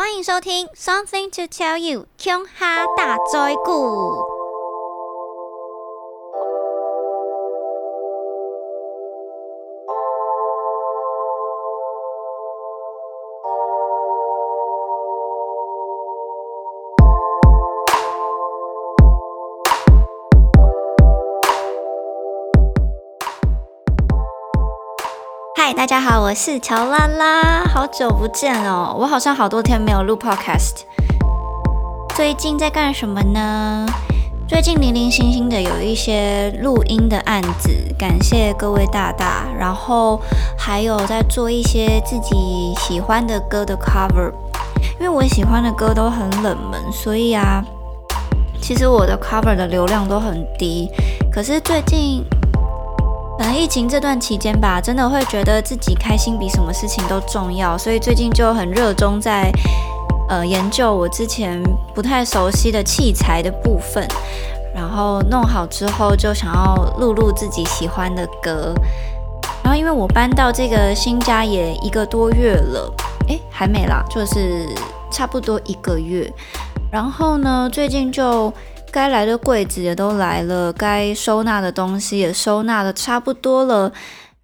欢迎收听《Something to Tell You》琼哈大灾故。大家好，我是乔拉拉，好久不见哦，我好像好多天没有录 podcast。最近在干什么呢？最近零零星星的有一些录音的案子，感谢各位大大，然后还有在做一些自己喜欢的歌的 cover，因为我喜欢的歌都很冷门，所以啊，其实我的 cover 的流量都很低，可是最近。可能疫情这段期间吧，真的会觉得自己开心比什么事情都重要，所以最近就很热衷在呃研究我之前不太熟悉的器材的部分，然后弄好之后就想要录录自己喜欢的歌。然后因为我搬到这个新家也一个多月了，诶，还没啦，就是差不多一个月。然后呢，最近就。该来的柜子也都来了，该收纳的东西也收纳的差不多了，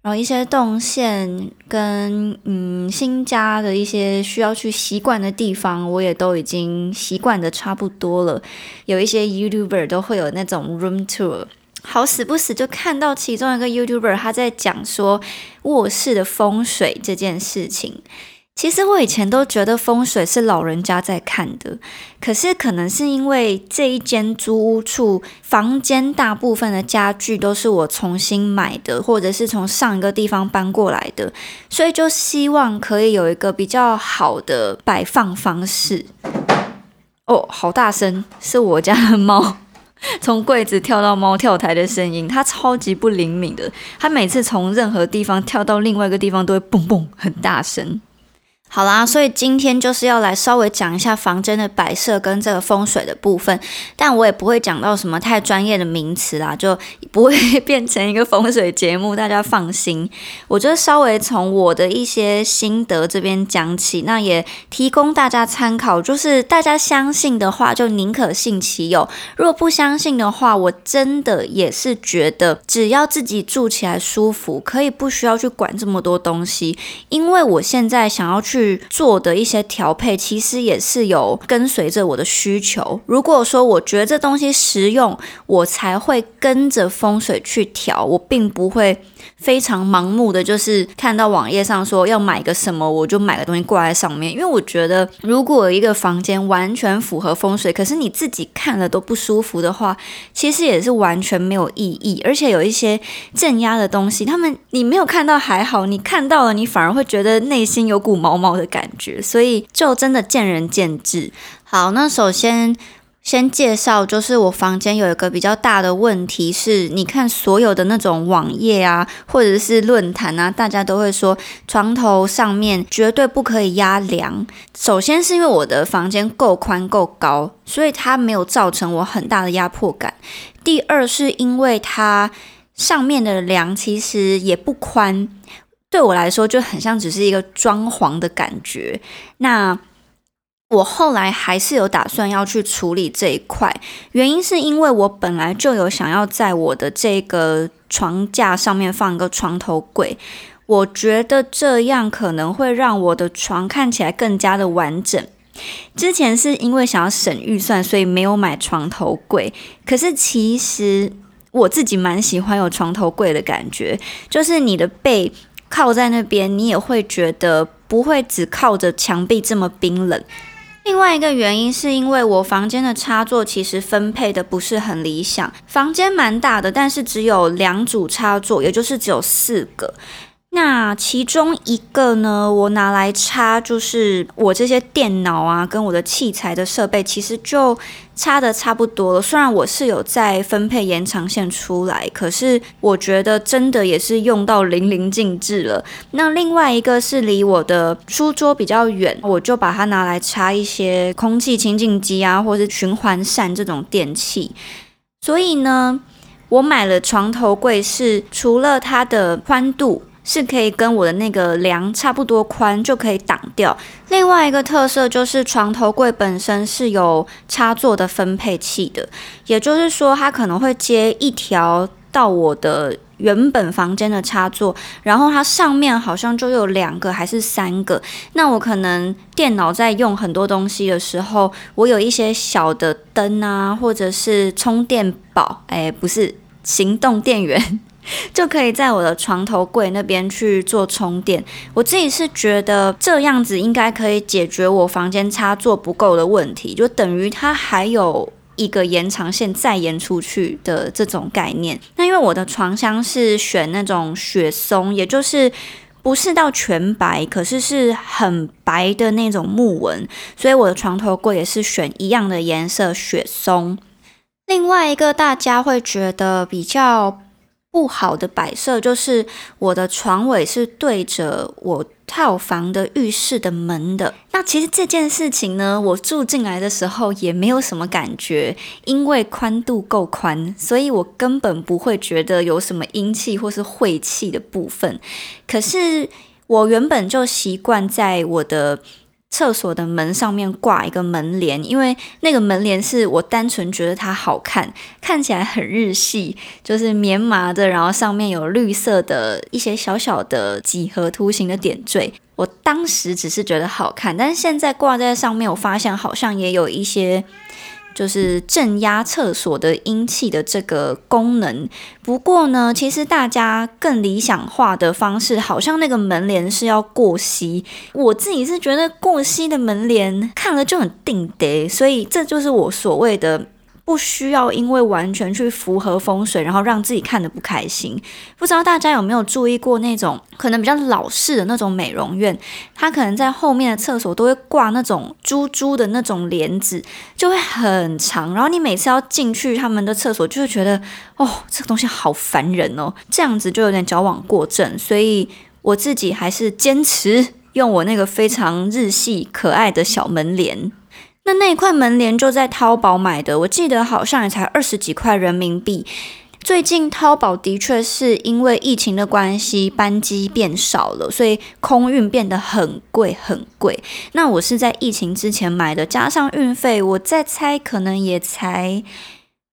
然后一些动线跟嗯新家的一些需要去习惯的地方，我也都已经习惯的差不多了。有一些 YouTuber 都会有那种 room tour，好死不死就看到其中一个 YouTuber 他在讲说卧室的风水这件事情。其实我以前都觉得风水是老人家在看的，可是可能是因为这一间租屋处房间大部分的家具都是我重新买的，或者是从上一个地方搬过来的，所以就希望可以有一个比较好的摆放方式。哦，好大声，是我家的猫 从柜子跳到猫跳台的声音，它超级不灵敏的，它每次从任何地方跳到另外一个地方都会嘣嘣很大声。好啦，所以今天就是要来稍微讲一下房间的摆设跟这个风水的部分，但我也不会讲到什么太专业的名词啦，就不会变成一个风水节目，大家放心。我就稍微从我的一些心得这边讲起，那也提供大家参考。就是大家相信的话，就宁可信其有；如果不相信的话，我真的也是觉得，只要自己住起来舒服，可以不需要去管这么多东西。因为我现在想要去。去做的一些调配，其实也是有跟随着我的需求。如果说我觉得这东西实用，我才会跟着风水去调。我并不会非常盲目的，就是看到网页上说要买个什么，我就买个东西挂在上面。因为我觉得，如果一个房间完全符合风水，可是你自己看了都不舒服的话，其实也是完全没有意义。而且有一些镇压的东西，他们你没有看到还好，你看到了，你反而会觉得内心有股毛毛。的感觉，所以就真的见仁见智。好，那首先先介绍，就是我房间有一个比较大的问题是，你看所有的那种网页啊，或者是论坛啊，大家都会说床头上面绝对不可以压梁。首先是因为我的房间够宽够高，所以它没有造成我很大的压迫感。第二是因为它上面的梁其实也不宽。对我来说就很像只是一个装潢的感觉。那我后来还是有打算要去处理这一块，原因是因为我本来就有想要在我的这个床架上面放一个床头柜，我觉得这样可能会让我的床看起来更加的完整。之前是因为想要省预算，所以没有买床头柜。可是其实我自己蛮喜欢有床头柜的感觉，就是你的背。靠在那边，你也会觉得不会只靠着墙壁这么冰冷。另外一个原因是因为我房间的插座其实分配的不是很理想，房间蛮大的，但是只有两组插座，也就是只有四个。那其中一个呢，我拿来插，就是我这些电脑啊，跟我的器材的设备，其实就插的差不多了。虽然我是有在分配延长线出来，可是我觉得真的也是用到淋漓尽致了。那另外一个是离我的书桌比较远，我就把它拿来插一些空气清净机啊，或是循环扇这种电器。所以呢，我买了床头柜，是除了它的宽度。是可以跟我的那个梁差不多宽，就可以挡掉。另外一个特色就是床头柜本身是有插座的分配器的，也就是说它可能会接一条到我的。原本房间的插座，然后它上面好像就有两个还是三个。那我可能电脑在用很多东西的时候，我有一些小的灯啊，或者是充电宝，哎，不是行动电源，就可以在我的床头柜那边去做充电。我自己是觉得这样子应该可以解决我房间插座不够的问题，就等于它还有。一个延长线再延出去的这种概念。那因为我的床箱是选那种雪松，也就是不是到全白，可是是很白的那种木纹，所以我的床头柜也是选一样的颜色雪松。另外一个大家会觉得比较。不好的摆设就是我的床尾是对着我套房的浴室的门的。那其实这件事情呢，我住进来的时候也没有什么感觉，因为宽度够宽，所以我根本不会觉得有什么阴气或是晦气的部分。可是我原本就习惯在我的。厕所的门上面挂一个门帘，因为那个门帘是我单纯觉得它好看，看起来很日系，就是棉麻的，然后上面有绿色的一些小小的几何图形的点缀。我当时只是觉得好看，但是现在挂在上面，我发现好像也有一些。就是镇压厕所的阴气的这个功能。不过呢，其实大家更理想化的方式，好像那个门帘是要过膝。我自己是觉得过膝的门帘看了就很定得，所以这就是我所谓的。不需要因为完全去符合风水，然后让自己看得不开心。不知道大家有没有注意过那种可能比较老式的那种美容院，它可能在后面的厕所都会挂那种珠珠的那种帘子，就会很长。然后你每次要进去他们的厕所，就会觉得哦，这个东西好烦人哦，这样子就有点矫枉过正。所以我自己还是坚持用我那个非常日系可爱的小门帘。那那一块门帘就在淘宝买的，我记得好像也才二十几块人民币。最近淘宝的确是因为疫情的关系，班机变少了，所以空运变得很贵很贵。那我是在疫情之前买的，加上运费，我再猜可能也才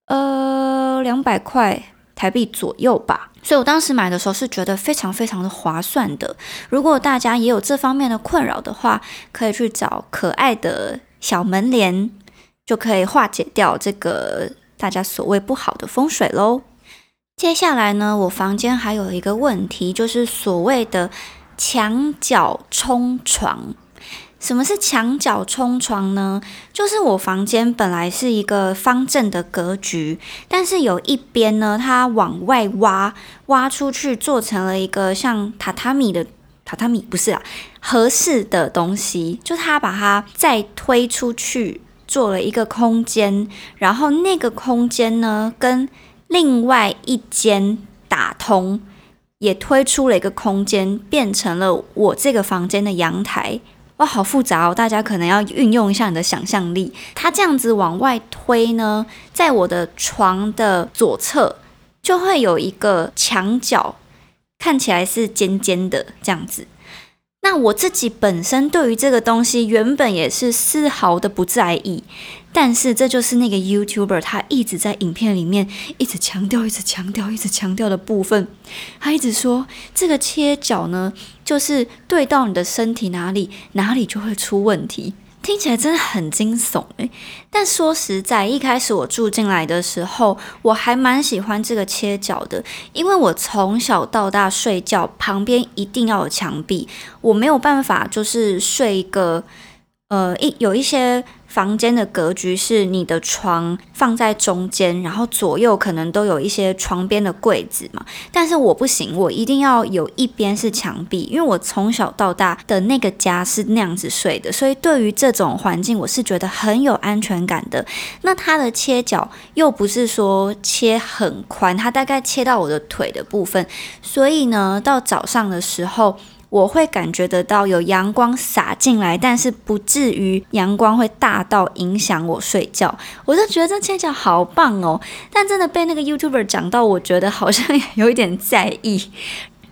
呃两百块台币左右吧。所以我当时买的时候是觉得非常非常的划算的。如果大家也有这方面的困扰的话，可以去找可爱的。小门帘就可以化解掉这个大家所谓不好的风水喽。接下来呢，我房间还有一个问题，就是所谓的墙角冲床。什么是墙角冲床呢？就是我房间本来是一个方正的格局，但是有一边呢，它往外挖，挖出去做成了一个像榻榻米的。榻榻米不是啊，合适的东西，就他把它再推出去，做了一个空间，然后那个空间呢，跟另外一间打通，也推出了一个空间，变成了我这个房间的阳台。哇，好复杂哦，大家可能要运用一下你的想象力。它这样子往外推呢，在我的床的左侧就会有一个墙角。看起来是尖尖的这样子，那我自己本身对于这个东西原本也是丝毫的不在意，但是这就是那个 YouTuber 他一直在影片里面一直强调、一直强调、一直强调的部分，他一直说这个切角呢，就是对到你的身体哪里，哪里就会出问题。听起来真的很惊悚诶，但说实在，一开始我住进来的时候，我还蛮喜欢这个切角的，因为我从小到大睡觉旁边一定要有墙壁，我没有办法就是睡一个，呃，一有一些。房间的格局是你的床放在中间，然后左右可能都有一些床边的柜子嘛。但是我不行，我一定要有一边是墙壁，因为我从小到大的那个家是那样子睡的，所以对于这种环境我是觉得很有安全感的。那它的切角又不是说切很宽，它大概切到我的腿的部分，所以呢，到早上的时候。我会感觉得到有阳光洒进来，但是不至于阳光会大到影响我睡觉。我就觉得这切角好棒哦，但真的被那个 YouTuber 讲到，我觉得好像有一点在意。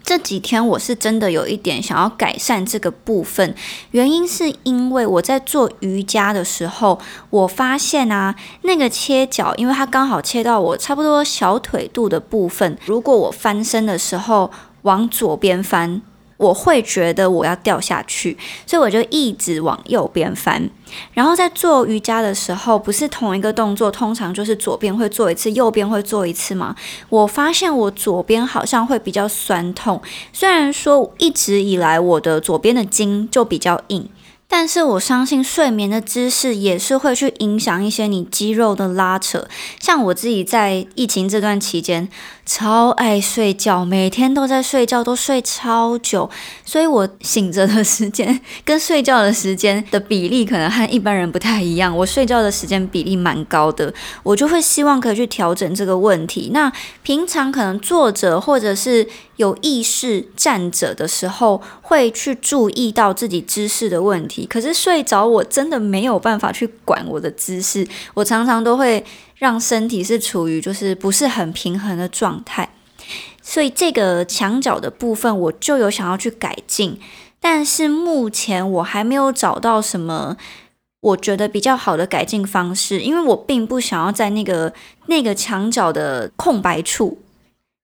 这几天我是真的有一点想要改善这个部分，原因是因为我在做瑜伽的时候，我发现啊，那个切角，因为它刚好切到我差不多小腿肚的部分，如果我翻身的时候往左边翻。我会觉得我要掉下去，所以我就一直往右边翻。然后在做瑜伽的时候，不是同一个动作，通常就是左边会做一次，右边会做一次吗？我发现我左边好像会比较酸痛，虽然说一直以来我的左边的筋就比较硬。但是我相信睡眠的姿势也是会去影响一些你肌肉的拉扯。像我自己在疫情这段期间，超爱睡觉，每天都在睡觉，都睡超久，所以我醒着的时间跟睡觉的时间的比例可能和一般人不太一样。我睡觉的时间比例蛮高的，我就会希望可以去调整这个问题。那平常可能坐着或者是有意识站着的时候，会去注意到自己姿势的问题。可是睡着，我真的没有办法去管我的姿势，我常常都会让身体是处于就是不是很平衡的状态，所以这个墙角的部分我就有想要去改进，但是目前我还没有找到什么我觉得比较好的改进方式，因为我并不想要在那个那个墙角的空白处。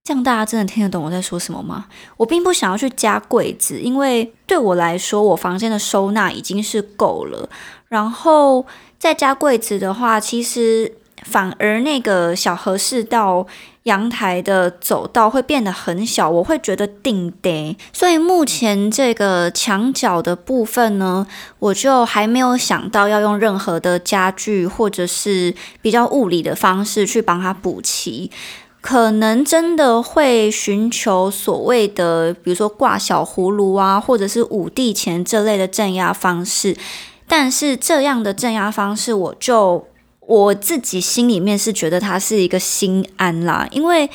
这样大家真的听得懂我在说什么吗？我并不想要去加柜子，因为对我来说，我房间的收纳已经是够了。然后再加柜子的话，其实反而那个小合适到阳台的走道会变得很小，我会觉得定得。所以目前这个墙角的部分呢，我就还没有想到要用任何的家具或者是比较物理的方式去帮它补齐。可能真的会寻求所谓的，比如说挂小葫芦啊，或者是五帝钱这类的镇压方式。但是这样的镇压方式，我就我自己心里面是觉得它是一个心安啦，因为。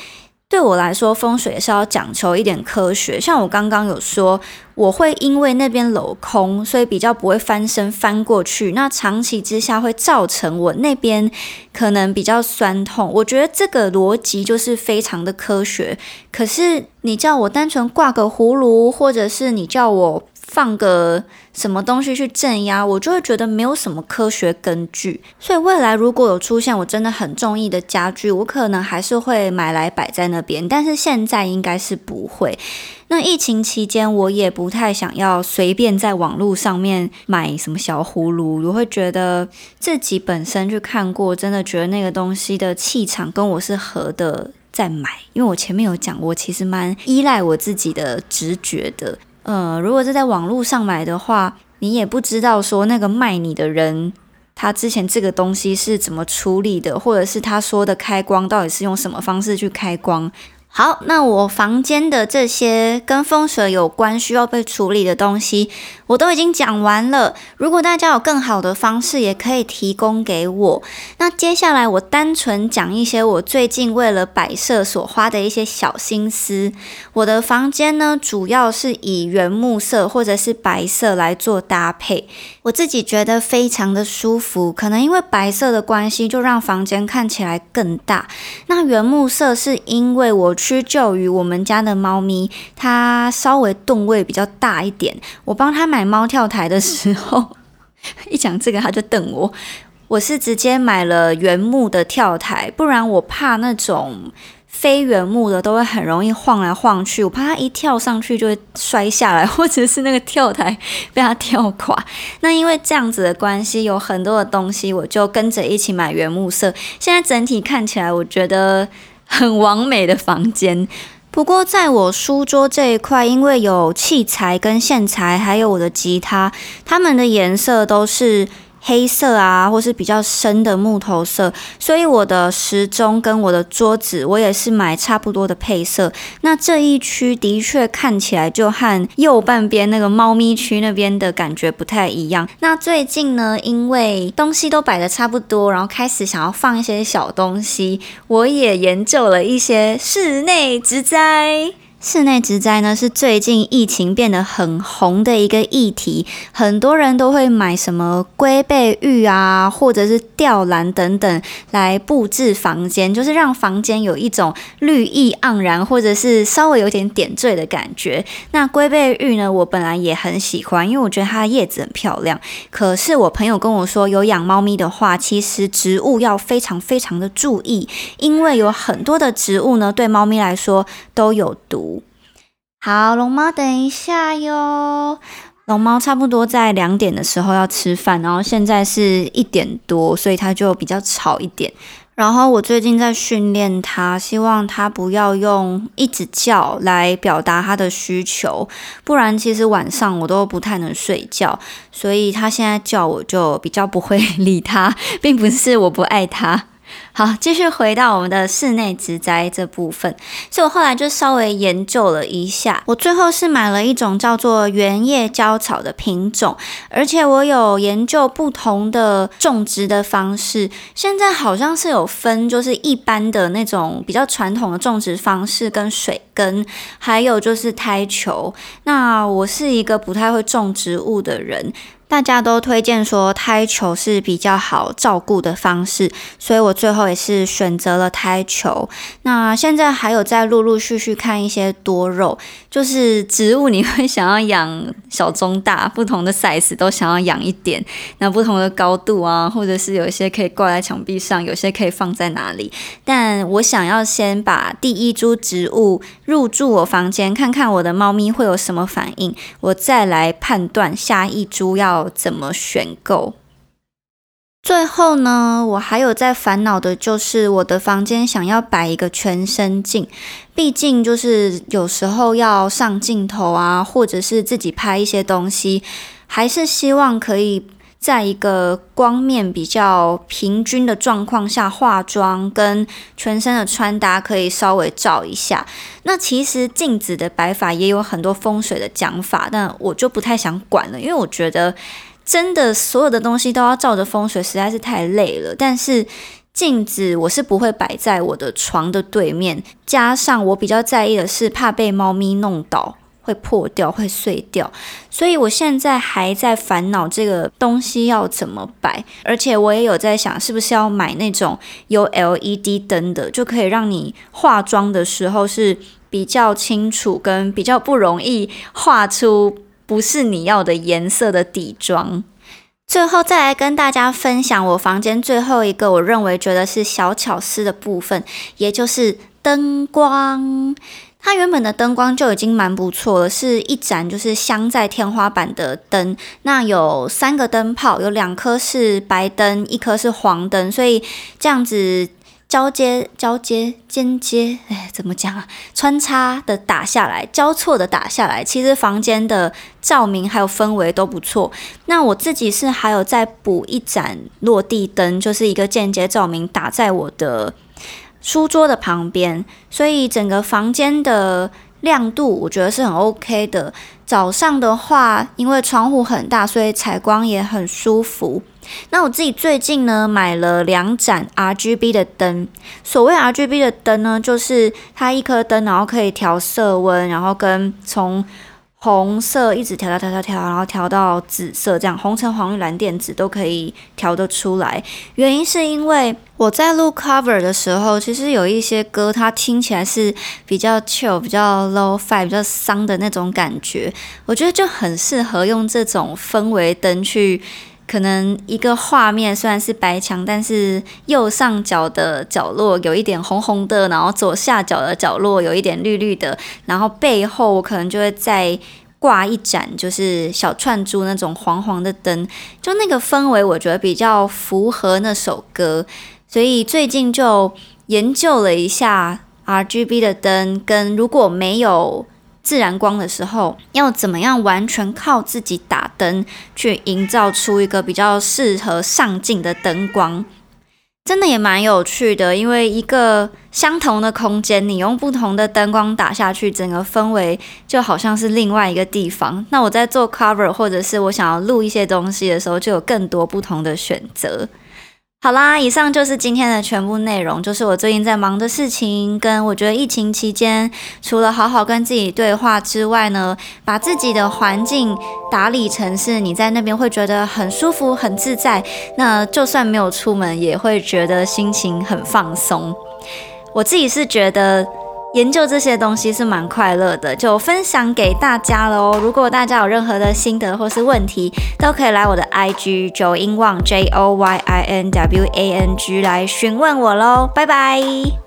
对我来说，风水也是要讲求一点科学。像我刚刚有说，我会因为那边镂空，所以比较不会翻身翻过去。那长期之下会造成我那边可能比较酸痛。我觉得这个逻辑就是非常的科学。可是你叫我单纯挂个葫芦，或者是你叫我。放个什么东西去镇压，我就会觉得没有什么科学根据。所以未来如果有出现我真的很中意的家具，我可能还是会买来摆在那边。但是现在应该是不会。那疫情期间，我也不太想要随便在网络上面买什么小葫芦。我会觉得自己本身去看过，真的觉得那个东西的气场跟我是合的，再买。因为我前面有讲，我其实蛮依赖我自己的直觉的。呃，如果是在网络上买的话，你也不知道说那个卖你的人，他之前这个东西是怎么处理的，或者是他说的开光到底是用什么方式去开光。好，那我房间的这些跟风水有关需要被处理的东西，我都已经讲完了。如果大家有更好的方式，也可以提供给我。那接下来我单纯讲一些我最近为了摆设所花的一些小心思。我的房间呢，主要是以原木色或者是白色来做搭配，我自己觉得非常的舒服。可能因为白色的关系，就让房间看起来更大。那原木色是因为我。屈就于我们家的猫咪，它稍微动位比较大一点。我帮它买猫跳台的时候，一讲这个它就瞪我。我是直接买了原木的跳台，不然我怕那种非原木的都会很容易晃来晃去，我怕它一跳上去就会摔下来，或者是那个跳台被它跳垮。那因为这样子的关系，有很多的东西我就跟着一起买原木色。现在整体看起来，我觉得。很完美的房间，不过在我书桌这一块，因为有器材跟线材，还有我的吉他，它们的颜色都是。黑色啊，或是比较深的木头色，所以我的时钟跟我的桌子，我也是买差不多的配色。那这一区的确看起来就和右半边那个猫咪区那边的感觉不太一样。那最近呢，因为东西都摆的差不多，然后开始想要放一些小东西，我也研究了一些室内植栽。室内植栽呢，是最近疫情变得很红的一个议题，很多人都会买什么龟背玉啊，或者是吊兰等等来布置房间，就是让房间有一种绿意盎然，或者是稍微有点点缀的感觉。那龟背玉呢，我本来也很喜欢，因为我觉得它的叶子很漂亮。可是我朋友跟我说，有养猫咪的话，其实植物要非常非常的注意，因为有很多的植物呢，对猫咪来说都有毒。好，龙猫，等一下哟。龙猫差不多在两点的时候要吃饭，然后现在是一点多，所以它就比较吵一点。然后我最近在训练它，希望它不要用一直叫来表达它的需求，不然其实晚上我都不太能睡觉。所以它现在叫我就比较不会 理它，并不是我不爱它。好，继续回到我们的室内植栽这部分，所以我后来就稍微研究了一下，我最后是买了一种叫做原叶胶草的品种，而且我有研究不同的种植的方式，现在好像是有分，就是一般的那种比较传统的种植方式跟水根，还有就是胎球。那我是一个不太会种植物的人。大家都推荐说胎球是比较好照顾的方式，所以我最后也是选择了胎球。那现在还有在陆陆续续看一些多肉，就是植物你会想要养小、中、大不同的 size 都想要养一点，那不同的高度啊，或者是有一些可以挂在墙壁上，有些可以放在哪里。但我想要先把第一株植物入住我房间，看看我的猫咪会有什么反应，我再来判断下一株要。要怎么选购？最后呢，我还有在烦恼的就是我的房间想要摆一个全身镜，毕竟就是有时候要上镜头啊，或者是自己拍一些东西，还是希望可以在一个光面比较平均的状况下化妆，跟全身的穿搭可以稍微照一下。那其实镜子的摆法也有很多风水的讲法，但我就不太想管了，因为我觉得。真的，所有的东西都要照着风水，实在是太累了。但是镜子我是不会摆在我的床的对面，加上我比较在意的是怕被猫咪弄倒，会破掉，会碎掉。所以我现在还在烦恼这个东西要怎么摆，而且我也有在想，是不是要买那种有 LED 灯的，就可以让你化妆的时候是比较清楚，跟比较不容易画出。不是你要的颜色的底妆。最后再来跟大家分享我房间最后一个我认为觉得是小巧思的部分，也就是灯光。它原本的灯光就已经蛮不错了，是一盏就是镶在天花板的灯。那有三个灯泡，有两颗是白灯，一颗是黄灯，所以这样子。交接、交接、间接，哎，怎么讲啊？穿插的打下来，交错的打下来，其实房间的照明还有氛围都不错。那我自己是还有再补一盏落地灯，就是一个间接照明打在我的书桌的旁边，所以整个房间的亮度我觉得是很 OK 的。早上的话，因为窗户很大，所以采光也很舒服。那我自己最近呢买了两盏 RGB 的灯。所谓 RGB 的灯呢，就是它一颗灯，然后可以调色温，然后跟从红色一直调调调调调，然后调到紫色，这样红橙黄绿蓝靛紫都可以调得出来。原因是因为我在录 cover 的时候，其实有一些歌它听起来是比较 chill、比较 low five、比较丧的那种感觉，我觉得就很适合用这种氛围灯去。可能一个画面虽然是白墙，但是右上角的角落有一点红红的，然后左下角的角落有一点绿绿的，然后背后可能就会再挂一盏就是小串珠那种黄黄的灯，就那个氛围我觉得比较符合那首歌，所以最近就研究了一下 RGB 的灯，跟如果没有。自然光的时候，要怎么样完全靠自己打灯去营造出一个比较适合上镜的灯光，真的也蛮有趣的。因为一个相同的空间，你用不同的灯光打下去，整个氛围就好像是另外一个地方。那我在做 cover 或者是我想要录一些东西的时候，就有更多不同的选择。好啦，以上就是今天的全部内容，就是我最近在忙的事情，跟我觉得疫情期间除了好好跟自己对话之外呢，把自己的环境打理成是你在那边会觉得很舒服、很自在，那就算没有出门也会觉得心情很放松。我自己是觉得。研究这些东西是蛮快乐的，就分享给大家了哦。如果大家有任何的心得或是问题，都可以来我的 IG j o i n w a n g J O Y I N W A N G 来询问我喽。拜拜。